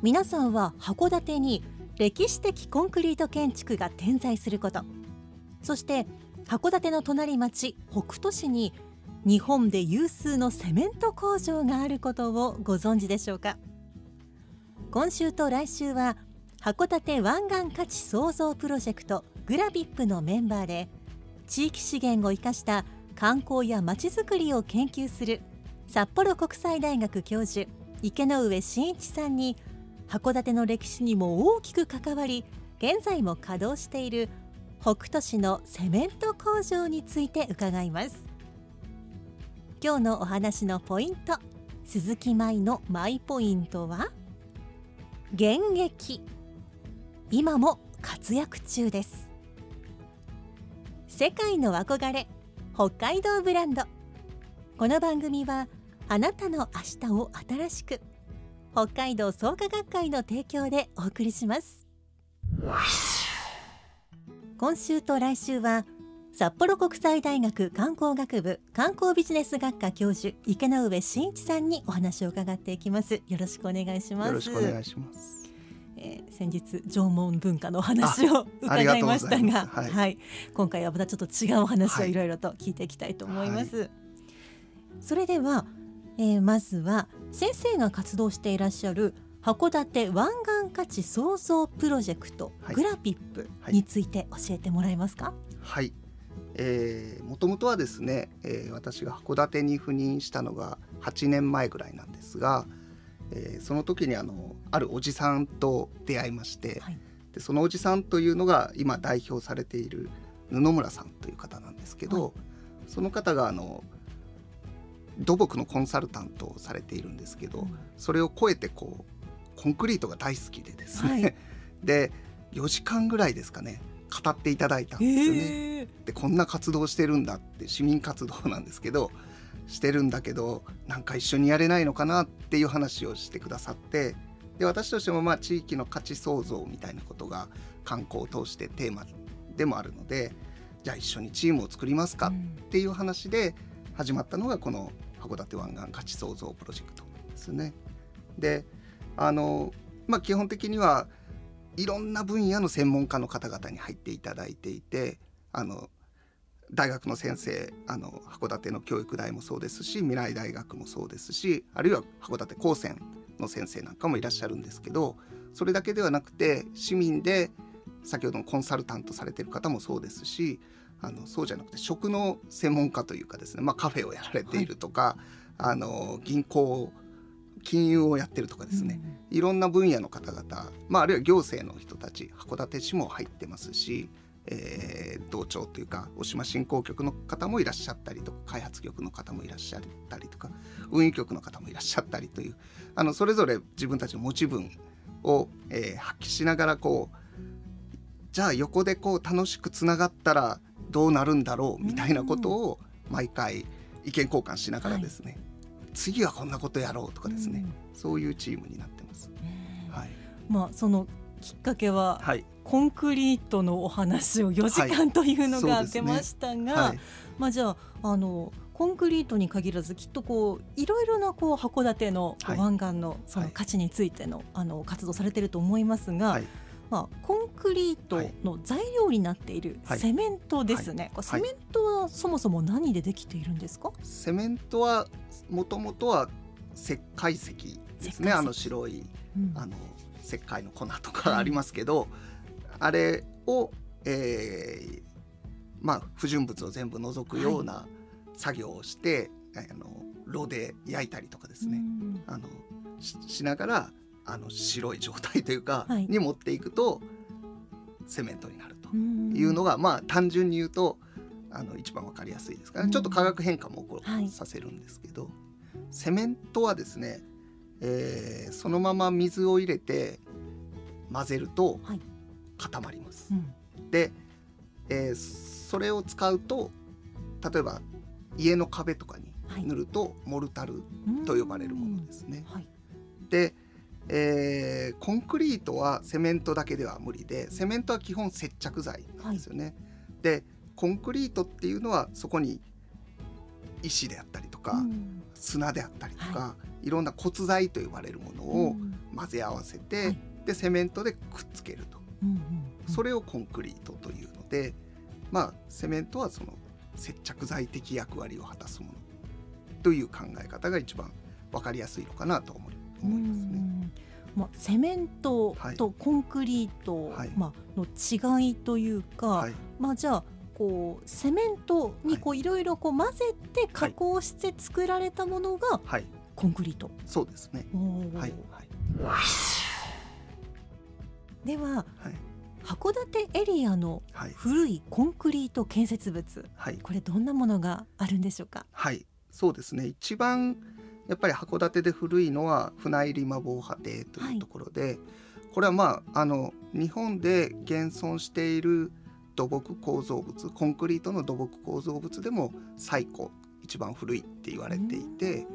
皆さんは函館に歴史的コンクリート建築が点在すること。そして函館の隣町北斗市に日本で有数のセメント工場があることをご存知でしょうか。今週と来週は函館湾岸価値創造プロジェクトグラビップのメンバーで地域資源を生かした観光やまちづくりを研究する札幌国際大学教授池上真一さんに函館の歴史にも大きく関わり現在も稼働している北斗市のセメント工場について伺います。今日のお話のポイント鈴木舞のマイポイントは現役。今も活躍中です。世界の憧れ北海道ブランド。この番組はあなたの明日を新しく北海道創価学会の提供でお送りします。今週と来週は札幌国際大学観光学部観光ビジネス学科教授池上真一さんにお話を伺っていきます。よろしくお願いします。よろしくお願いします。えー先日縄文文化のお話を伺いましたが、は、はい。い。今回はまたちょっと違うお話をはい。いろいろと聞いていきたいと思います。それでは、えーまずは先生が活動していらっしゃる函館湾岸価値創造プロジェクト、はいグラピップについて教えてもらえますか？はい。えー、もともとはですね、えー私が函館に赴任したのが8年前ぐらいなんですが、えーその時にあのあるおじさんと出会いまして、はいでそのおじさんというのが今代表されている布村さんという方なんですけど、はいその方があの土木のコンサルタントをされているんですけど、うん。それを超えてこうコンクリートが大好きでですね、はい。で4時間ぐらいですかね語っていただいたんですよね。へー。でこんな活動してるんだって市民活動なんですけどしてるんだけどなんか一緒にやれないのかなっていう話をしてくださってで私としてもまあ地域の価値創造みたいなことが観光を通してテーマでもあるのでじゃあ一緒にチームを作りますかっていう話で始まったのがこの函館湾岸価値創造プロジェクトですね。であのまあ基本的にはいろんな分野の専門家の方々に入っていただいていてあの大学の先生あの函館の教育大もそうですし未来大学もそうですしあるいは函館高専の先生なんかもいらっしゃるんですけどそれだけではなくて市民で先ほどのコンサルタントされてる方もそうですしあのそうじゃなくて食の専門家というかですね、まあ、カフェをやられているとか、あの銀行金融をやってるとかですね、いろんな分野の方々、まあ、あるいは行政の人たち函館市も入ってますし、えー、道庁というか渡島振興局の方もいらっしゃったりとか開発局の方もいらっしゃったりとか運輸局の方もいらっしゃったりというあのそれぞれ自分たちの持ち分を、えー発揮しながらこうじゃあ横でこう楽しくつながったらどうなるんだろうみたいなことを毎回意見交換しながらですね、次はこんなことやろうとかですね、そういうチームになってます。うんはい、まあそのきっかけははい、コンクリートのお話を4時間というのが出ましたが、はい、まあじゃああのコンクリートに限らずきっとこういろいろなこう函館のはい。湾岸のそのはい。価値についての,、あの活動されていると思いますが、はいまあ、コンクリートの材料になっているはい。セメントですね、これセメントはそもそも何でできているんですか、セメントはもともとは石灰石ですね。あの白いうん。あの石灰の粉とかありますけど、あれを、えーまあ、不純物を全部除くような作業をして、あの炉で焼いたりとかですね、うん。あのししながらあの白い状態というか、はい。に持っていくとセメントになるとうんいうのが、まあ単純に言うとあの一番わかりやすいですから、うん。ちょっと化学変化も起こはい。させるんですけど、セメントはですね、えーそのまま水を入れて混ぜるとはい。固まります。うん。で、えーそれを使うと例えば家の壁とかにはい。塗るとモルタルと呼ばれるものですね。はい。で、えーコンクリートはセメントだけでは無理でセメントは基本接着剤なんですよね。でコンクリートっていうのはそこに石であったりとか、うん。砂であったりとか、、はい。ろんな骨材と呼ばれるものをうん。混ぜ合わせて、はい。でセメントでくっつけると、うんうんそれをコンクリートというのでまあセメントはその接着剤的役割を果たすものという考え方が一番分かりやすいのかなと思い思いますね。うんまあ、セメントとコンクリート、はい。まあ、の違いというか、はい。まあ、じゃあこうセメントにこういろいろこう混ぜて加工して作られたものがはい、コンクリート。そうですね。はい、でははい、函館エリアのはい、古いコンクリート建設物はい、これどんなものがあるんでしょうか？はい、そうですね。一番やっぱり函館で古いのは船入り馬防波堤というところで、これはまああの日本で現存している土木構造物、コンクリートの土木構造物でも最古、一番古いって言われていて、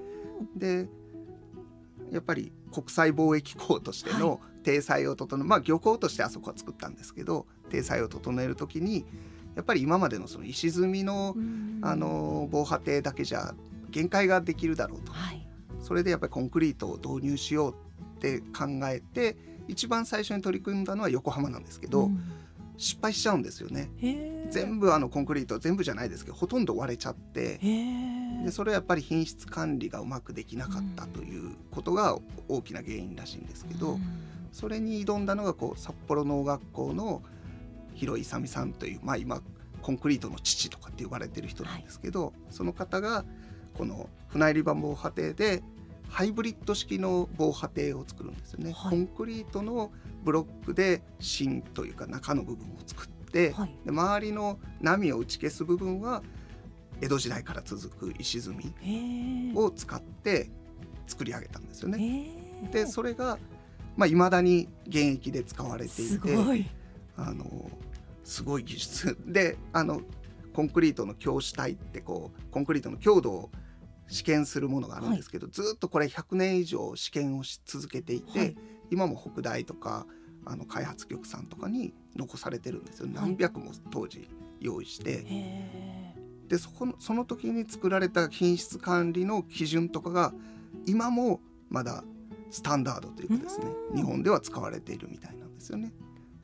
でやっぱり国際貿易港としての体裁を整え、まあ漁港としてあそこは作ったんですけど体裁を整える時にやっぱり今までのその石積みのうん。あの防波堤だけじゃ限界ができるだろうと。はい。それでやっぱりコンクリートを導入しようって考えて一番最初に取り組んだのは横浜なんですけど、うん。失敗しちゃうんですよね。全部あのコンクリート全部じゃないですけどほとんど割れちゃってでそれはやっぱり品質管理がうまくできなかったということが大きな原因らしいんですけど、うん。それに挑んだのがこう札幌農学校の広井勇さんという、まあ、今コンクリートの父とかって呼ばれてる人なんですけど、その方がこの船入り場防波堤でハイブリッド式の防波堤を作るんですよね。はいコンクリートのブロックで芯というか中の部分を作って、はいで周りの波を打ち消す部分は江戸時代から続く石積みを使って作り上げたんですよね。でそれがまあ、未だに現役で使われていすて。あのすごい技術であのコンクリートの強主体ってこうコンクリートの強度を試験するものがあるんですけど、ずっとこれ100年以上試験をし続けていて、はい。今も北大とかあの開発局さんとかに残されてるんですよ。はい。何百も当時用意して、へでそこのその時に作られた品質管理の基準とかが今もまだスタンダードというかですねうん。日本では使われているみたいなんですよね。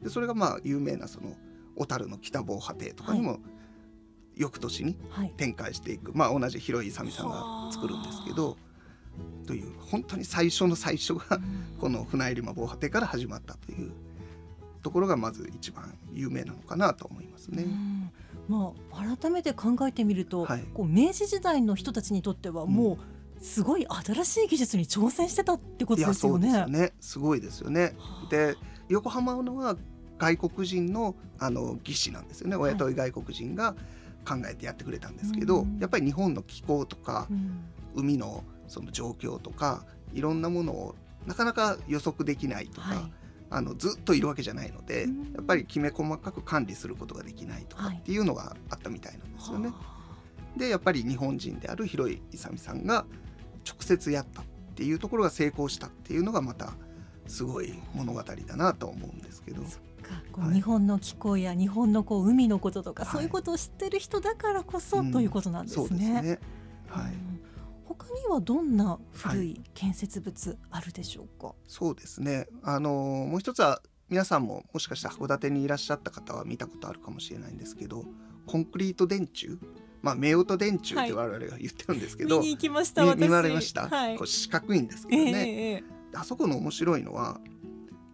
でそれがまあ有名なその小樽の北防波堤とかにも翌年に。展開していく、まあ同じ広井勇さんが作るんですけどという本当に最初の最初がこの船入り馬防波堤から始まったというところがまず一番有名なのかなと思いますね。うん。まあ改めて考えてみると、はい。こう明治時代の人たちにとってはもうすごい新しい技術に挑戦してたってことですよね。すよね。すごいですよね。はあで横浜のは外国人のあの技師なんですよね。はい親と外国人が考えてやってくれたんですけど、うん。やっぱり日本の気候とかうん。海のその状況とかいろんなものをなかなか予測できないとか、はい。あのずっといるわけじゃないので、うん。やっぱりきめ細かく管理することができないとかはい。っていうのがあったみたいなんですよね。はでやっぱり日本人である広井勇さんが直接やったっていうところが成功したっていうのがまたすごい物語だなと思うんですけどこうはい日本の気候や日本のこう海のこととか、はいそういうことを知ってる人だからこそ、うんということなんですね。そうですね。はい、うん他にはどんな古い建設物あるでしょうか？そうですね。あのもう一つは皆さんももしかしたら函館にいらっしゃった方は見たことあるかもしれないんですけど、コンクリート電柱、まあ夫婦電柱って我々が言ってるんですけど、見に行きました。私み見られました？はいこう。四角いんですけえどね。えええあそこの面白いのは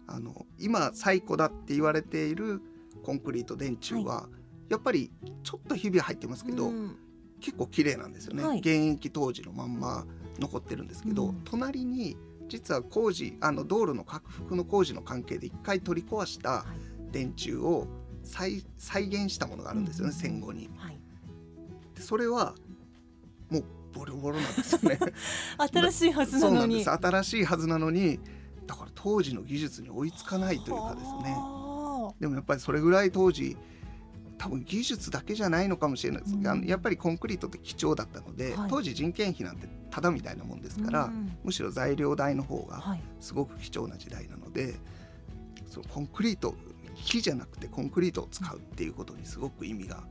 あの今最古だって言われているコンクリート電柱は、やっぱりちょっとひび入ってますけど、うん。結構綺麗なんですよね、はい。現役当時のまんま残ってるんですけど、うん。隣に実は工事あの道路の拡幅の工事の関係で一回取り壊したはい。電柱を再再現したものがあるんですよね、うん。戦後に。はい。でそれはもうボロボロなんですよね。新しいはずなのに。そうなんです。新しいはずなのにだから当時の技術に追いつかないというかですね。はでもやっぱりそれぐらい当時多分技術だけじゃないのかもしれないです。が、うん。やっぱりコンクリートって貴重だったので、はい。当時人件費なんてただみたいなもんですあから、うん。むしろ材料代の方がはいすごく貴重な時代なのでそのコンクリート木じゃなくてコンクリートを使うっていうことにすごく意味が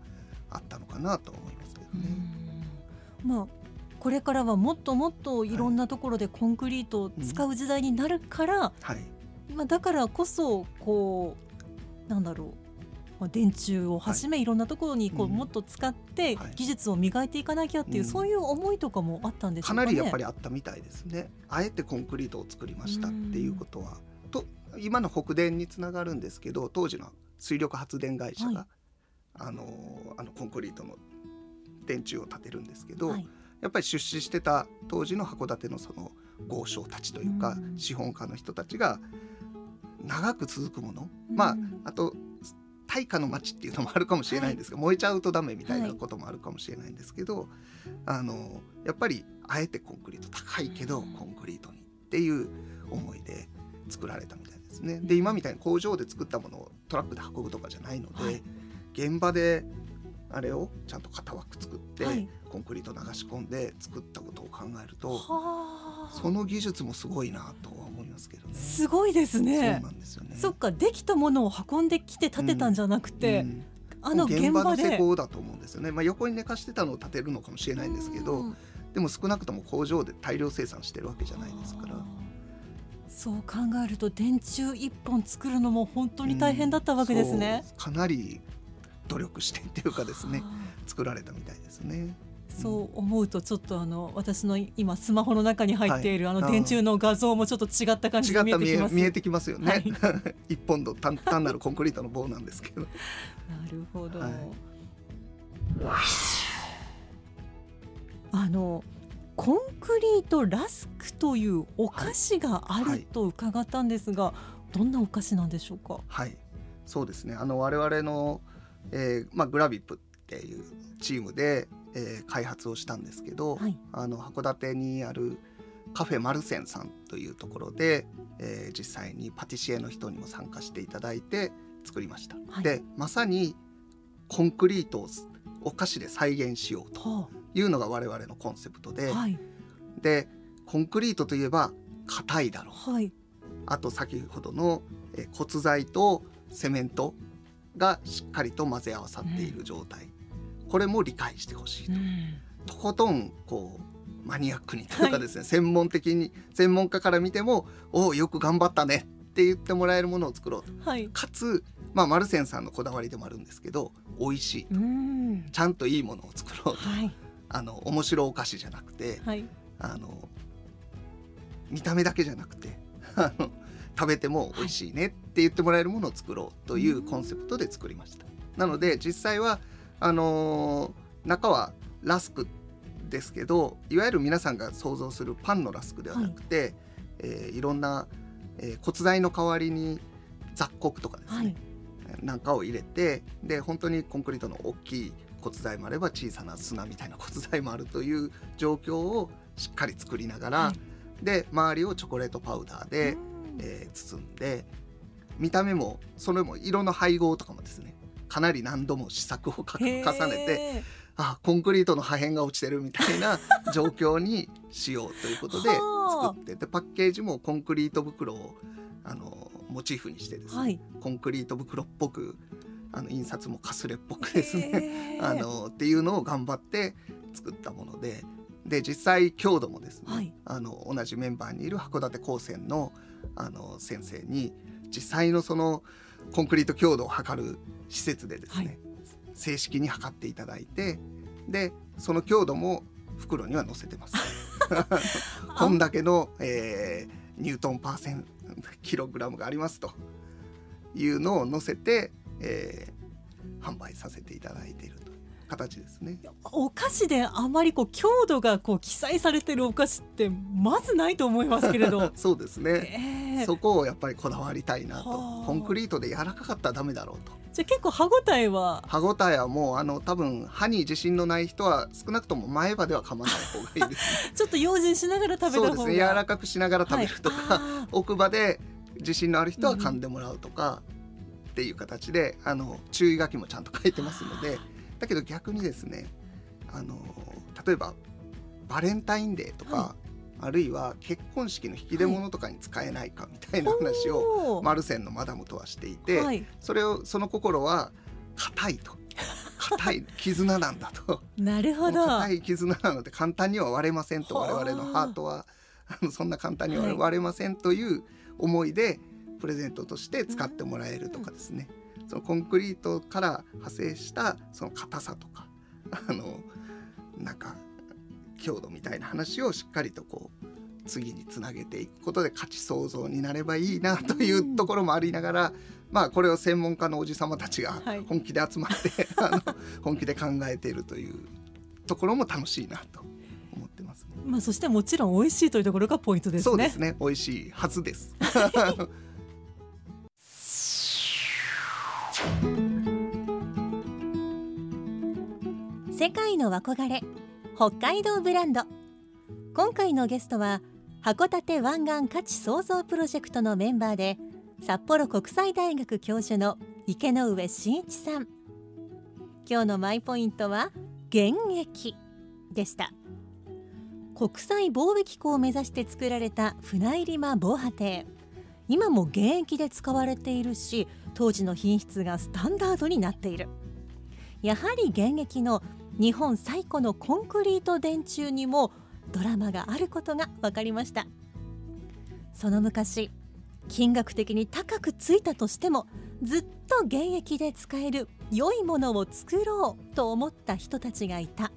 あったのかなと思いますけどね。うん。まあこれからはもっともっといろんなところでコンクリートを使う時代になるから、はい、まあ、だからこそこうなんだろう、まあ、電柱をはじめいろんなところにこう、うん。もっと使ってはい。技術を磨いていかなきゃっていう、うんそういう思いとかもあったんでしょうかね。かなりやっぱりあったみたいですね。あえてコンクリートを作りましたっていうことは。と今の北電につながるんですけど当時の水力発電会社が、はい。あのあのコンクリートの電柱を建てるんですけど、はいやっぱり出資してた当時の函館のその豪商たちというか、うん。資本家の人たちが長く続くもの、うん。まああと大化の町っていうのもあるかもしれないんですが、燃えちゃうとダメみたいなこともあるかもしれないんですけど、あのやっぱりあえてコンクリート高いけどうん。コンクリートにっていう思いで作られたみたいですね。で今みたいに工場で作ったものをトラックで運ぶとかじゃないので、はい。現場であれをちゃんと型枠作って、はいコンクリート流し込んで作ったことを考えるとはあその技術もすごいなとは思いますけどね。すごいですそうねな。んですよね。そっかできたものを運んできて建てたんじゃなくて、うんあの現現場の施工だと思うんですよね。まあ横に寝かしてたのを建てるのかもしれないんですけど、うんでも少なくとも工場で大量生産してるわけじゃないですから。そう考えると電柱一本作るのも本当に大変だったわけですね。そうかなり努力してっていうかですねはあ作られたみたいですね。そう思うとちょっとあの私の今スマホの中に入っているあのはい電柱の画像もちょっと違った感じ違った見えてきます。見えてきますよね。はい 一本の単単なるコンクリートの棒なんですけど。なるほど。はいあのコンクリートラスクというお菓子があはいると伺ったんですが、どんなお菓子なんでしょうか？はい、そうですね。あの我々の、えーまあグラビップっていうチームで、えー開発をしたんですけど、はい。あの函館にあるカフェマルセンさんというところで、えー実際にパティシエの人にも参加していただいて作りました。はい。でまさにコンクリートをお菓子で再現しようとはいうのが我々のコンセプトで、あ、はい。でコンクリートといえば硬いだろう。はい。あと先ほどの、えー骨材とセメントがしっかりと混ぜ合わさっている状態、これも理解してほしいと。うん。とことんこうマニアックにというかですね、専門的に専門家から見ても「おおよく頑張ったね」って言ってもらえるものを作ろうと。はい。かつ、まあ、マルセンさんのこだわりでもあるんですけど美味しいうん。ちゃんといいものを作ろうと。はい。あの面白お菓子じゃなくてはい。あの見た目だけじゃなくて あの食べても美味しいねって言ってもらえるものを作ろうというコンセプトで作りました。なので実際はあのー中はラスクですけどいわゆる皆さんが想像するパンのラスクではなくて、えーいろんな、えー骨材の代わりに雑穀とかですね、はい。なんかを入れてで本当にコンクリートの大きい骨材もあれば小さな砂みたいな骨材もあるという状況をしっかり作りながら、はい。で周りをチョコレートパウダーで、うんえー包んで見た目もそれも色の配合とかもですね。かなり何度も試作をか重ねてあコンクリートの破片が落ちてるみたいな 状況にしようということではあ。作ってでパッケージもコンクリート袋をあのモチーフにしてですね、はい。コンクリート袋っぽくあの印刷もかすれっぽくですね あのっていうのを頑張って作ったものでで実際強度もですね、はい。あの同じメンバーにいる函館高専のあの先生に実際のそのコンクリート強度を測る施設でですね、はい。正式に測っていただいてでその強度も袋には載せてます。こんだけの、えーニュートンパーセンキログラムがありますと。いうのを載せて、えー販売させていただいている形ですね。お菓子であまりこう強度がこう記載されてるお菓子ってまずないと思いますけれど。そうですね、ええ。そこをやっぱりこだわりたいなと。はあ。コンクリートで柔らかかったらダメだろうと。じゃあ結構歯ごたえは？歯ごたえはもうあの多分歯に自信のない人は少なくとも前歯では噛まない方がいいです、ね、ちょっと用心しながら食べた方が。そうですね。柔らかくしながら食べるとか、はい。あ奥歯で自信のある人は噛んでもらうとか、っていう形であ。の注意書きもちゃんと書いてますのでだけど逆にですねあの例えばバレンタインデーとか、はあるいは結婚式の引き出物とかに使えないかみたいなー話を、マルセンのマダムとはしていて、はい、それをその心は硬いと。硬い 絆なんだと。なるほど。硬い絆なので簡単には割れませんとはあ。我々のハートは。あのそんな簡単にははい。割れませんという思いでプレゼントとして使ってもらえるとかですねそのコンクリートから派生したその硬さとか あのなんか強度みたいな話をしっかりとこう次につなげていくことで価値創造になればいいなというところもありながら、まあこれを専門家のおじさまたちがはい本気で集まって、あの本気で考えているというところも楽しいなと思ってますね。まあそしてもちろん美味しいというところがポイントですねそうですね美味しいはずです。世界の憧れ北海道ブランド。今回のゲストは函館湾岸価値創造プロジェクトのメンバーで札幌国際大学教授の池上真一さん。今日のマイポイントは現役でした。国際貿易港を目指して作られた船入間防波堤。今も現役で使われているし当時の品質がスタンダードになっている。やはり現役の日本最古のコンクリート電柱にもドラマがあることが分かりました。その昔金額的に高くついたとしてもずっと現役で使える良いものを作ろうと思った人たちがいた。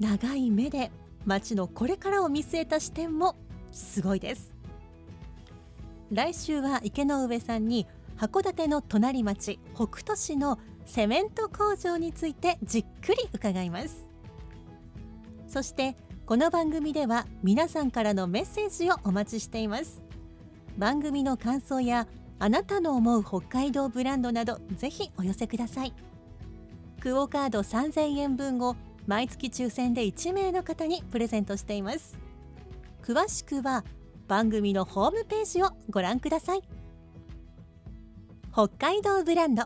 長い目で町のこれからを見据えた視点もすごいです。来週は池上さんに函館の隣町北斗市のセメント工場についてじっくり伺います。そしてこの番組では皆さんからのメッセージをお待ちしています。番組の感想やあなたの思う北海道ブランドなどぜひお寄せください。クオカード3000円分を毎月抽選で1名の方にプレゼントしています。詳しくは番組のホームページをご覧ください。北海道ブランド。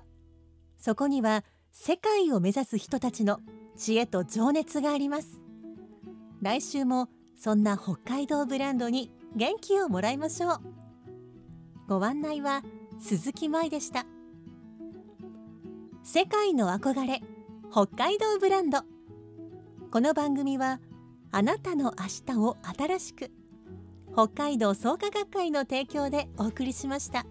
そこには世界を目指す人たちの知恵と情熱があります。来週もそんな北海道ブランドに元気をもらいましょう。ご案内は鈴木舞でした。世界の憧れ北海道ブランド。この番組はあなたの明日を新しく北海道創価学会の提供でお送りしました。